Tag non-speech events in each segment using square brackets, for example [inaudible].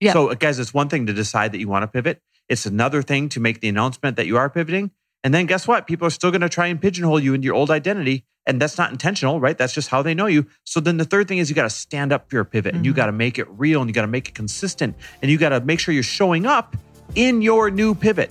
Yeah. So, guys, it's one thing to decide that you want to pivot. It's another thing to make the announcement that you are pivoting. And then guess what? People are still going to try and pigeonhole you into your old identity. And that's not intentional, right? That's just how they know you. So then the third thing is you got to stand up for your pivot and you Mhm. got to make it real and you got to make it consistent and you got to make sure you're showing up in your new pivot.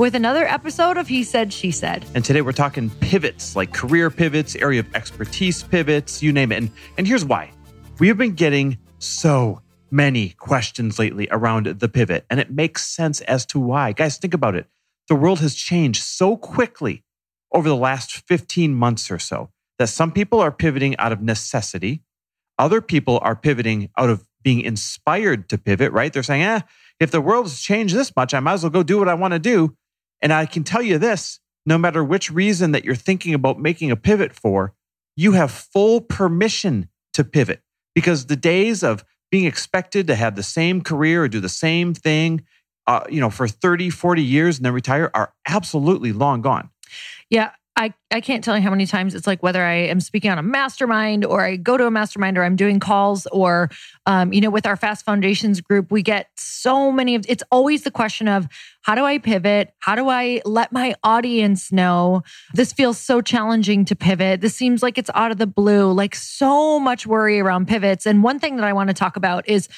With another episode of He Said, She Said. And today we're talking pivots, like career pivots, area of expertise pivots, you name it. And, and here's why. We have been getting so many questions lately around the pivot, and it makes sense as to why. Guys, think about it. The world has changed so quickly over the last 15 months or so that some people are pivoting out of necessity. Other people are pivoting out of being inspired to pivot, right? They're saying, eh, if the world's changed this much, I might as well go do what I want to do. And I can tell you this no matter which reason that you're thinking about making a pivot for, you have full permission to pivot because the days of being expected to have the same career or do the same thing, uh, you know, for 30, 40 years and then retire are absolutely long gone. Yeah. I, I can't tell you how many times it's like whether I am speaking on a mastermind or I go to a mastermind or I'm doing calls or, um, you know, with our Fast Foundations group, we get so many of it's always the question of how do I pivot? How do I let my audience know this feels so challenging to pivot? This seems like it's out of the blue, like so much worry around pivots. And one thing that I want to talk about is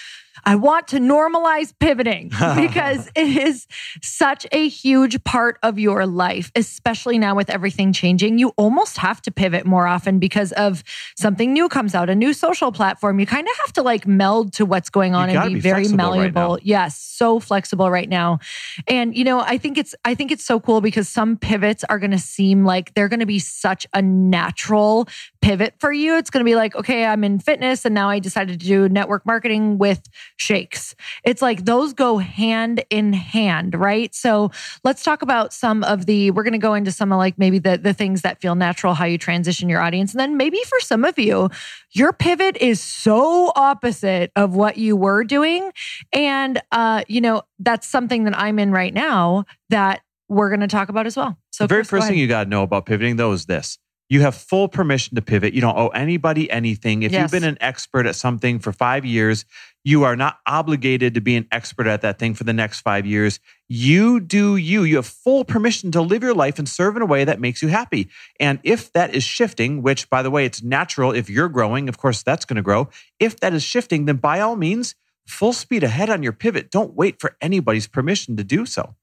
I want to normalize pivoting [laughs] because it is such a huge part of your life, especially now with everything changing. You almost have to pivot more often because of something new comes out, a new social platform. You kind of have to like meld to what's going on and be, be very flexible right malleable. yes, so flexible right now. And you know, I think it's I think it's so cool because some pivots are going to seem like they're going to be such a natural pivot for you. It's going to be like, okay, I'm in fitness and now I decided to do network marketing with shakes. It's like those go hand in hand, right? So let's talk about some of the, we're going to go into some of like maybe the, the things that feel natural, how you transition your audience. And then maybe for some of you, your pivot is so opposite of what you were doing. And, uh, you know, that's something that I'm in right now that we're going to talk about as well. So the very Chris, first thing you got to know about pivoting, though, is this. You have full permission to pivot. You don't owe anybody anything. If Yes. you've been an expert at something for five years, you are not obligated to be an expert at that thing for the next five years. You do you. You have full permission to live your life and serve in a way that makes you happy. And if that is shifting, which by the way, it's natural if you're growing, of course, that's going to grow. If that is shifting, then by all means, full speed ahead on your pivot. Don't wait for anybody's permission to do so.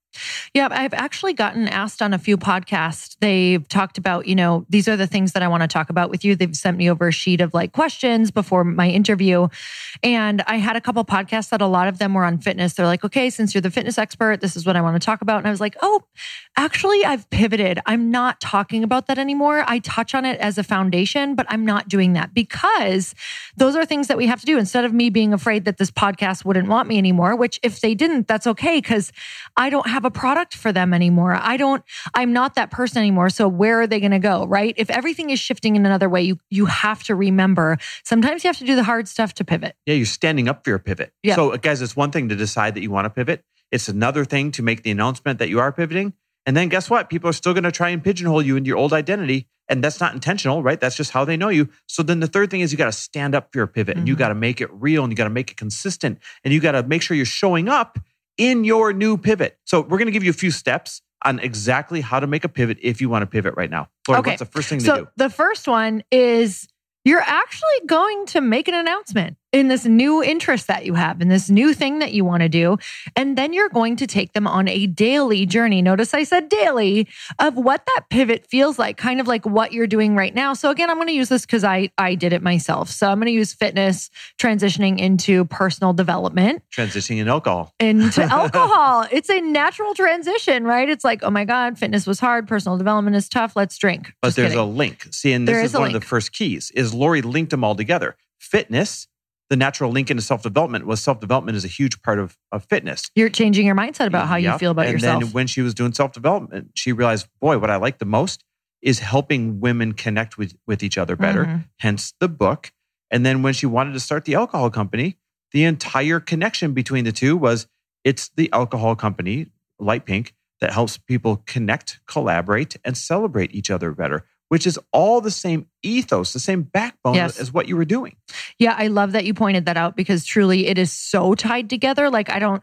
Yeah, I've actually gotten asked on a few podcasts. They've talked about, you know, these are the things that I want to talk about with you. They've sent me over a sheet of like questions before my interview. And I had a couple podcasts that a lot of them were on fitness. They're like, okay, since you're the fitness expert, this is what I want to talk about. And I was like, oh, actually, I've pivoted. I'm not talking about that anymore. I touch on it as a foundation, but I'm not doing that because those are things that we have to do instead of me being afraid that this podcast wouldn't want me anymore, which if they didn't, that's okay because I don't have a product for them anymore. I don't, I'm not that person anymore. So where are they going to go? Right. If everything is shifting in another way, you, you have to remember sometimes you have to do the hard stuff to pivot. Yeah, you're standing up for your pivot. Yeah. So, guys, it's one thing to decide that you want to pivot. It's another thing to make the announcement that you are pivoting. And then guess what? People are still going to try and pigeonhole you into your old identity. And that's not intentional, right? That's just how they know you. So then the third thing is you got to stand up for your pivot and you Mhm. got to make it real and you got to make it consistent and you got to make sure you're showing up in your new pivot. So we're going to give you a few steps on exactly how to make a pivot if you want to pivot right now. Okay. what's the first thing to So do? the first one is you're actually going to make an announcement. In this new interest that you have, in this new thing that you want to do. And then you're going to take them on a daily journey. Notice I said daily of what that pivot feels like, kind of like what you're doing right now. So again, I'm going to use this because I, I did it myself. So I'm going to use fitness transitioning into personal development, transitioning in alcohol, into [laughs] alcohol. It's a natural transition, right? It's like, oh my God, fitness was hard. Personal development is tough. Let's drink. But Just there's kidding. a link. See, and this is, is one of the first keys is Lori linked them all together. Fitness, the natural link into self-development was self-development is a huge part of, of fitness. You're changing your mindset about how you feel about and yourself. And then when she was doing self-development, she realized, boy, what I like the most is helping women connect with, with each other better. Mhm. Hence the book. And then when she wanted to start the alcohol company, the entire connection between the two was it's the alcohol company, Light Pink, that helps people connect, collaborate, and celebrate each other better, which is all the same ethos, the same backbone Yes. as what you were doing. Yeah, I love that you pointed that out because truly it is so tied together. Like I don't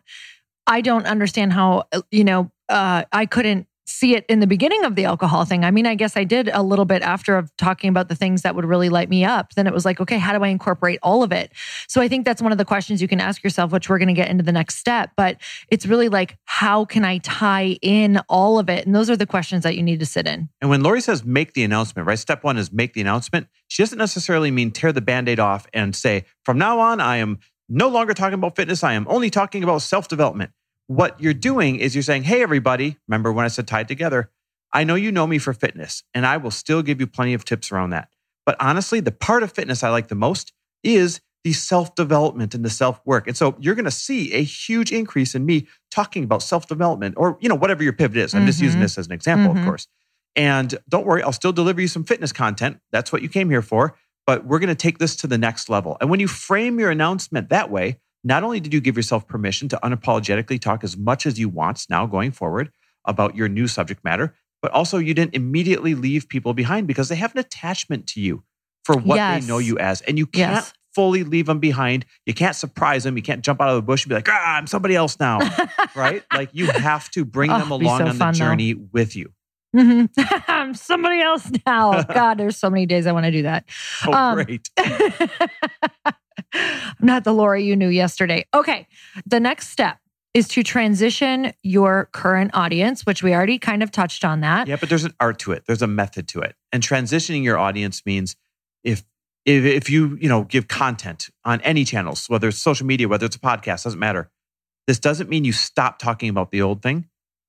I don't understand how uh, you know uh I couldn't see it in the beginning of the alcohol thing. I mean, I guess I did a little bit after of talking about the things that would really light me up. Then it was like, okay, how do I incorporate all of it? So I think that's one of the questions you can ask yourself, which we're going to get into the next step, but it's really like how can I tie in all of it? And those are the questions that you need to sit in. And when Lori says make the announcement, right? Step one is make the announcement. She doesn't necessarily mean tear the band aid off and say, from now on, I am no longer talking about fitness. I am only talking about self development. What you're doing is you're saying, hey, everybody, remember when I said tied together? I know you know me for fitness, and I will still give you plenty of tips around that. But honestly, the part of fitness I like the most is the self development and the self work. And so you're going to see a huge increase in me talking about self development or, you know, whatever your pivot is. I'm just using Mhm. this as an example, Mhm. of course. And don't worry, I'll still deliver you some fitness content. That's what you came here for. But we're going to take this to the next level. And when you frame your announcement that way, not only did you give yourself permission to unapologetically talk as much as you want now going forward about your new subject matter, but also you didn't immediately leave people behind because they have an attachment to you for what Yes. they know you as. And you can't Yes. fully leave them behind. You can't surprise them. You can't jump out of the bush and be like, ah, I'm somebody else now, [laughs] right? Like you have to bring Oh, them along so on the though. journey with you. Mhm. I'm [laughs] somebody else now. [laughs] God, there's so many days I want to do that. Oh, Um, great. I'm [laughs] not the Laura you knew yesterday. Okay. The next step is to transition your current audience, which we already kind of touched on that. Yeah, but there's an art to it. There's a method to it. And transitioning your audience means if if, if you you know give content on any channels, whether it's social media, whether it's a podcast, doesn't matter. This doesn't mean you stop talking about the old thing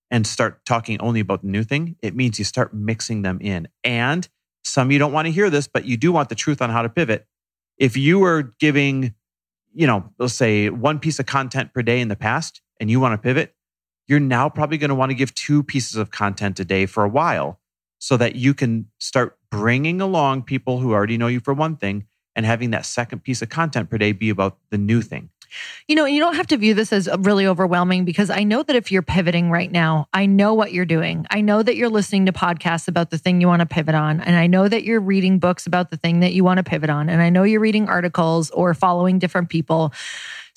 and start talking only about the new thing. It means you start mixing them in. And some you don't want to hear this, but you do want the truth on how to pivot. If you were giving, you know, let's say one piece of content per day in the past and you want to pivot, you're now probably going to want to give two pieces of content a day for a while so that you can start bringing along people who already know you for one thing and having that second piece of content per day be about the new thing. You know, you don't have to view this as really overwhelming because I know that if you're pivoting right now, I know what you're doing. I know that you're listening to podcasts about the thing you want to pivot on. And I know that you're reading books about the thing that you want to pivot on. And I know you're reading articles or following different people.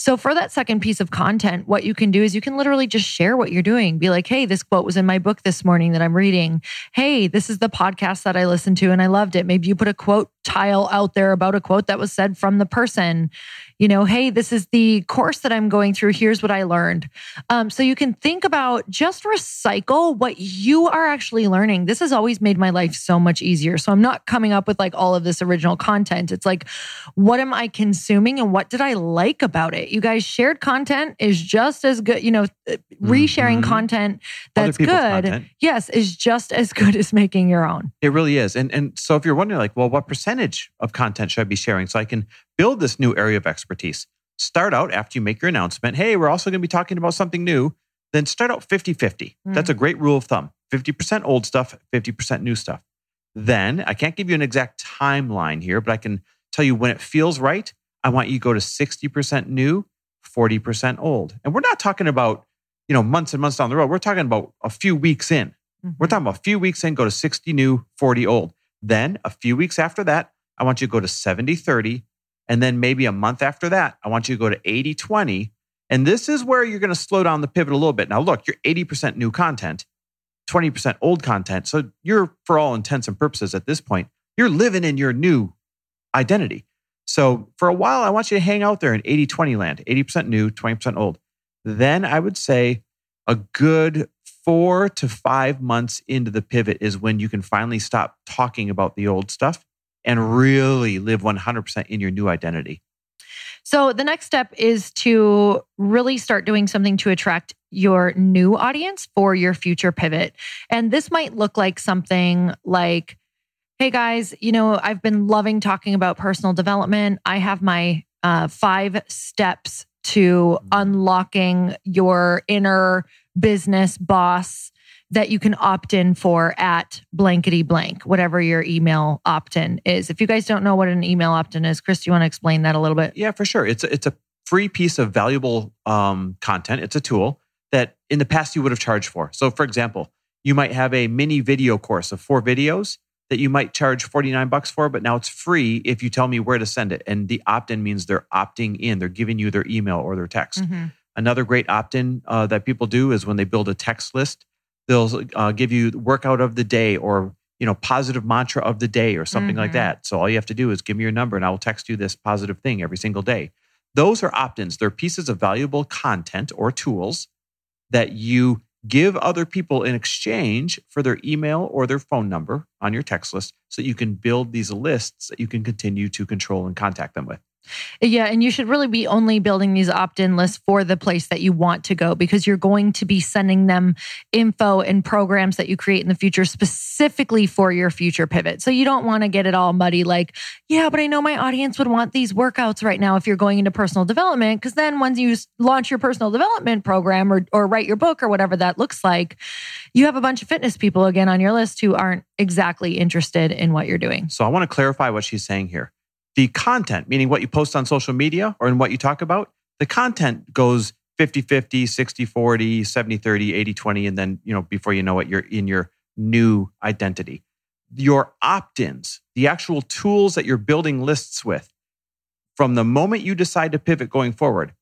So, for that second piece of content, what you can do is you can literally just share what you're doing. Be like, hey, this quote was in my book this morning that I'm reading. Hey, this is the podcast that I listened to and I loved it. Maybe you put a quote tile out there about a quote that was said from the person. You know, hey, this is the course that I'm going through. Here's what I learned. Um, so you can think about just recycle what you are actually learning. This has always made my life so much easier. So I'm not coming up with like all of this original content. It's like, what am I consuming and what did I like about it? You guys, shared content is just as good. You know, uh, resharing Mhm. content that's good, content. yes, is just as [laughs] good as making your own. It really is. And and so if you're wondering like, well, what percentage of content should I be sharing so I can build this new area of expertise? Start out after you make your announcement, hey, we're also going to be talking about something new. Then start out 50-50. That's a mm-hmm. great rule of thumb. 50% old stuff, 50% new stuff. Then I can't give you an exact timeline here, but I can tell you when it feels right, I want you to go to 60% new, 40% old. And we're not talking about, you know, months and months down the road. We're talking about a few weeks in. We're mm-hmm. talking about a few weeks in, go to 60 new, 40 old. Then a few weeks after that, I want you to go to 70 30. And then maybe a month after that, I want you to go to 80 20. And this is where you're going to slow down the pivot a little bit. Now, look, you're 80% new content, 20% old content. So you're, for all intents and purposes at this point, you're living in your new identity. So for a while, I want you to hang out there in 80 20 land, 80% new, 20% old. Then I would say a good four to five months into the pivot is when you can finally stop talking about the old stuff and really live 100% in your new identity. So the next step is to really start doing something to attract your new audience for your future pivot. And this might look like something like, hey guys, you know, I've been loving talking about personal development. I have my uh, five steps to unlocking your inner business boss that you can opt in for at blankety blank, whatever your email opt in is. If you guys don't know what an email opt in is, Chris, do you want to explain that a little bit? Yeah, for sure. It's a, it's a free piece of valuable um, content. It's a tool that in the past you would have charged for. So, for example, you might have a mini video course of four videos that you might charge 49 bucks for, but now it's free if you tell me where to send it. And the opt in means they're opting in, they're giving you their email or their text. Mm-hmm. Another great opt in uh, that people do is when they build a text list, they'll uh, give you workout of the day or you know positive mantra of the day or something like Mhm. that. So all you have to do is give me your number and I will text you this positive thing every single day. Those are opt ins. They're pieces of valuable content or tools that you give other people in exchange for their email or their phone number on your text list so you can build these lists that you can continue to control and contact them with. Yeah, and you should really be only building these opt-in lists for the place that you want to go because you're going to be sending them info and programs that you create in the future specifically for your future pivot. So you don't want to get it all muddy like, yeah, but I know my audience would want these workouts right now if you're going into personal development because then once you launch your personal development program or or write your book or whatever that looks like, you have a bunch of fitness people again on your list who aren't exactly interested in what you're doing. So I want to clarify what she's saying here. The content, meaning what you post on social media or in what you talk about, the content goes 50 50, 60 40, 70 30, 80 20. And then, you know, before you know it, you're in your new identity. Your opt ins, the actual tools that you're building lists with, from the moment you decide to pivot going forward,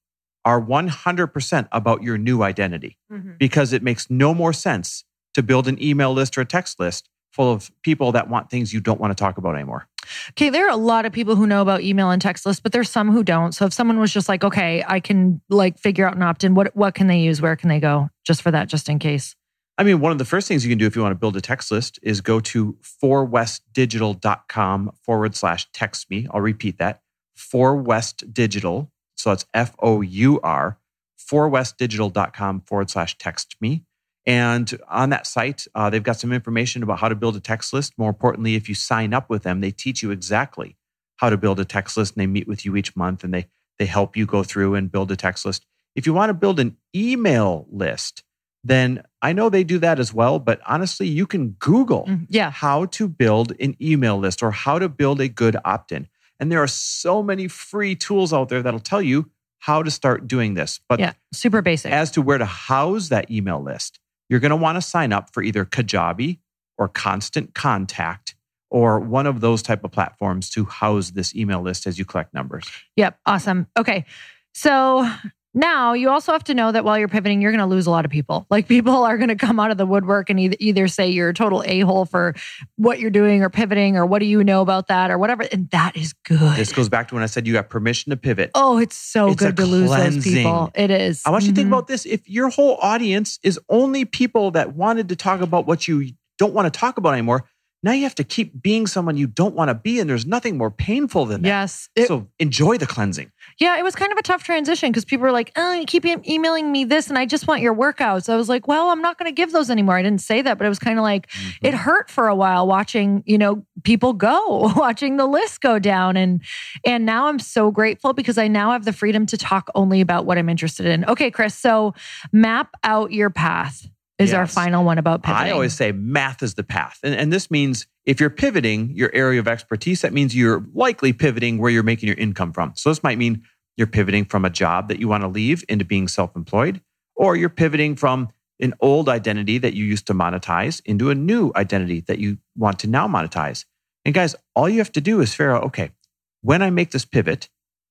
are 100% about your new identity mm-hmm. because it makes no more sense to build an email list or a text list full of people that want things you don't want to talk about anymore. Okay, there are a lot of people who know about email and text lists, but there's some who don't. So if someone was just like, okay, I can like figure out an opt-in, what what can they use? Where can they go? Just for that, just in case. I mean, one of the first things you can do if you want to build a text list is go to fourwestdigital.com forward slash text me. I'll repeat that. Four West Digital. So it's F O U R, fourwestdigital.com forward slash text me. And on that site, uh, they've got some information about how to build a text list. More importantly, if you sign up with them, they teach you exactly how to build a text list and they meet with you each month and they, they help you go through and build a text list. If you want to build an email list, then I know they do that as well. But honestly, you can Google Mm, Yeah. how to build an email list or how to build a good opt in. And there are so many free tools out there that'll tell you how to start doing this. But Yeah. Super basic. as to where to house that email list, you're going to want to sign up for either Kajabi or Constant Contact or one of those type of platforms to house this email list as you collect numbers. Yep. Awesome. Okay. So now you also have to know that while you're pivoting, you're going to lose a lot of people. Like people are going to come out of the woodwork and either, either say you're a total a hole for what you're doing or pivoting or what do you know about that or whatever. And that is good. This goes back to when I said you got permission to pivot. oh, it's so It's good to lose those people. It is. I want you to think Mhm. about this. If your whole audience is only people that wanted to talk about what you don't want to talk about anymore, now you have to keep being someone you don't want to be. And there's nothing more painful than that. Yes. It- so enjoy the cleansing. Yeah, it was kind of a tough transition because people were like, "Oh, you keep e- emailing me this, and I just want your workouts." I was like, "Well, I'm not going to give those anymore." I didn't say that, but it was kind of like Mm-hmm. it hurt for a while watching, you know, people go, [laughs] watching the list go down, and and now I'm so grateful because I now have the freedom to talk only about what I'm interested in. Okay, Chris, so map out your path is our final one about pivoting. I always say math is the path. And, and this means if you're pivoting your area of expertise, that means you're likely pivoting where you're making your income from. So this might mean you're pivoting from a job that you want to leave into being self employed, or you're pivoting from an old identity that you used to monetize into a new identity that you want to now monetize. And guys, all you have to do is figure out okay, when I make this pivot,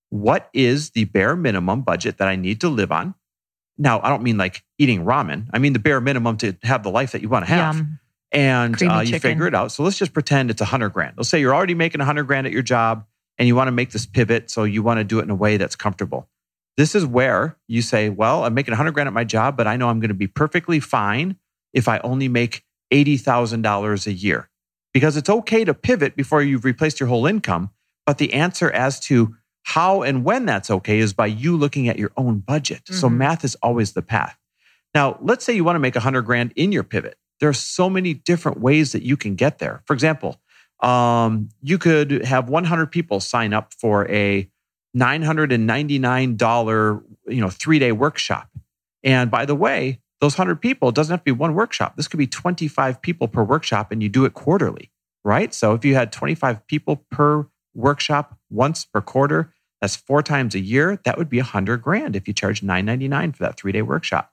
what is the bare minimum budget that I need to live on? Now, I don't mean like eating ramen. I mean the bare minimum to have the life that you want to have. Yum. And uh, you chicken. figure it out. So let's just pretend it's a hundred grand. Let's say you're already making a hundred grand at your job. and you want to make this pivot. So you want to do it in a way that's comfortable. This is where you say, well, I'm making a 100 grand at my job, but I know I'm going to be perfectly fine if I only make $80,000 a year. Because it's okay to pivot before you've replaced your whole income. But the answer as to how and when that's okay is by you looking at your own budget. Mm-hmm. So math is always the path. Now, let's say you want to make 100 grand in your pivot. There are so many different ways that you can get there. For example, um, you could have 100 people sign up for a $999, you know, three day workshop. And by the way, those 100 people, it doesn't have to be one workshop. This could be 25 people per workshop and you do it quarterly, right? So if you had 25 people per workshop once per quarter, that's four times a year. That would be a 100 grand if you charge 999 for that three day workshop.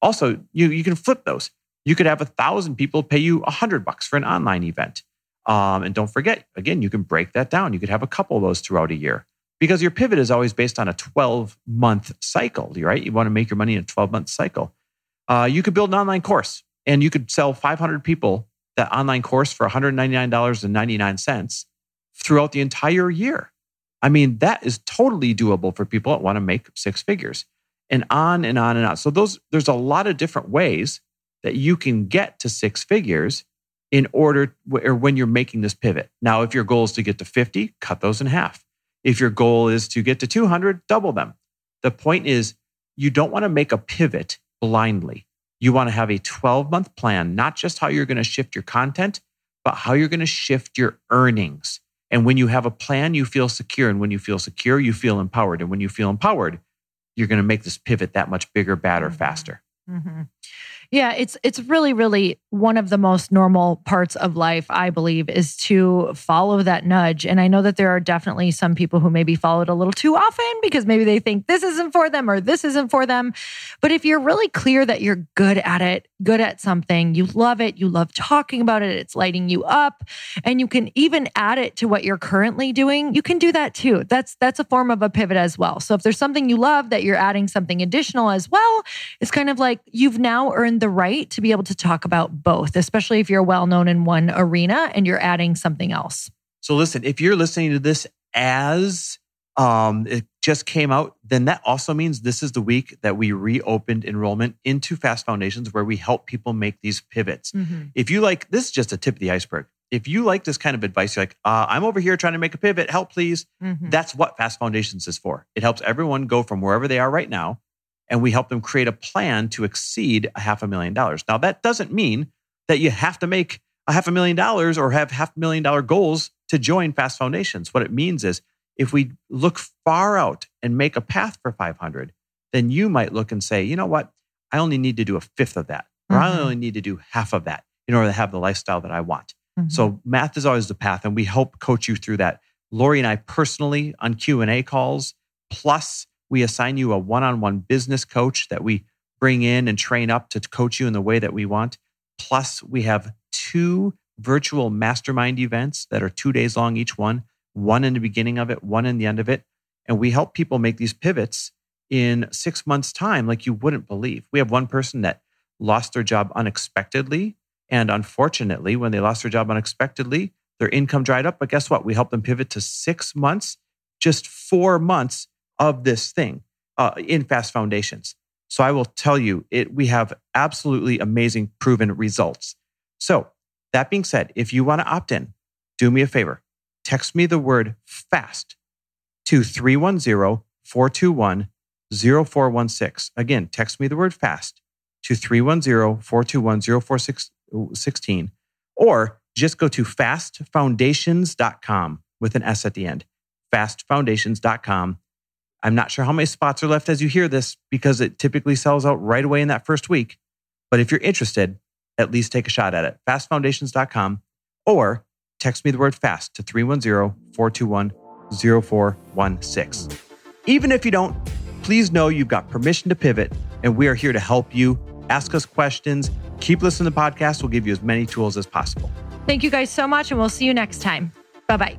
Also, you, you can flip those. You could have a thousand people pay you a 100 bucks for an online event. Um, and don't forget, again, you can break that down. You could have a couple of those throughout a year because your pivot is always based on a 12 month cycle, right? You want to make your money in a 12 month cycle. Uh, you could build an online course and you could sell 500 people that online course for $199.99 throughout the entire year. I mean, that is totally doable for people that want to make six figures and on and on and on. So those there's a lot of different ways that you can get to six figures in order or when you're making this pivot. Now, if your goal is to get to 50, cut those in half. If your goal is to get to 200, double them. The point is, you don't want to make a pivot blindly. You want to have a 12 month plan, not just how you're going to shift your content, but how you're going to shift your earnings. And when you have a plan, you feel secure. And when you feel secure, you feel empowered. And when you feel empowered, you're going to make this pivot that much bigger, badder, mm-hmm. faster. Mm-hmm. Yeah, it's it's really really one of the most normal parts of life, I believe, is to follow that nudge. And I know that there are definitely some people who maybe follow it a little too often because maybe they think this isn't for them or this isn't for them. But if you're really clear that you're good at it, good at something, you love it, you love talking about it, it's lighting you up, and you can even add it to what you're currently doing, you can do that too. That's that's a form of a pivot as well. So if there's something you love that you're adding something additional as well, it's kind of like you've now earned the right to be able to talk about both, especially if you're well known in one arena and you're adding something else. So, listen, if you're listening to this as um, it just came out, then that also means this is the week that we reopened enrollment into Fast Foundations, where we help people make these pivots. Mm-hmm. If you like, this is just a tip of the iceberg. If you like this kind of advice, you're like, uh, I'm over here trying to make a pivot, help please. Mm-hmm. That's what Fast Foundations is for. It helps everyone go from wherever they are right now and we help them create a plan to exceed a half a million dollars. Now, that doesn't mean that you have to make a half a million dollars or have half a million dollar goals to join Fast Foundations. What it means is if we look far out and make a path for 500, then you might look and say, you know what? I only need to do a fifth of that, or mm-hmm. I only need to do half of that in order to have the lifestyle that I want. Mm-hmm. So math is always the path, and we help coach you through that. Lori and I personally on Q and A calls, plus we assign you a one on one business coach that we bring in and train up to coach you in the way that we want. Plus, we have two virtual mastermind events that are two days long each one, one in the beginning of it, one in the end of it. And we help people make these pivots in six months' time, like you wouldn't believe. We have one person that lost their job unexpectedly. And unfortunately, when they lost their job unexpectedly, their income dried up. But guess what? We helped them pivot to six months, just four months of this thing uh, in Fast Foundations. So I will tell you, it we have absolutely amazing proven results. So that being said, if you want to opt in, do me a favor. Text me the word fast to 310 421 0416. Again, text me the word fast to 310 421 0416 or just go to fastfoundations.com with an S at the end. Fastfoundations.com I'm not sure how many spots are left as you hear this because it typically sells out right away in that first week. But if you're interested, at least take a shot at it. Fastfoundations.com or text me the word fast to 310 421 0416. Even if you don't, please know you've got permission to pivot and we are here to help you. Ask us questions. Keep listening to the podcast. We'll give you as many tools as possible. Thank you guys so much, and we'll see you next time. Bye bye.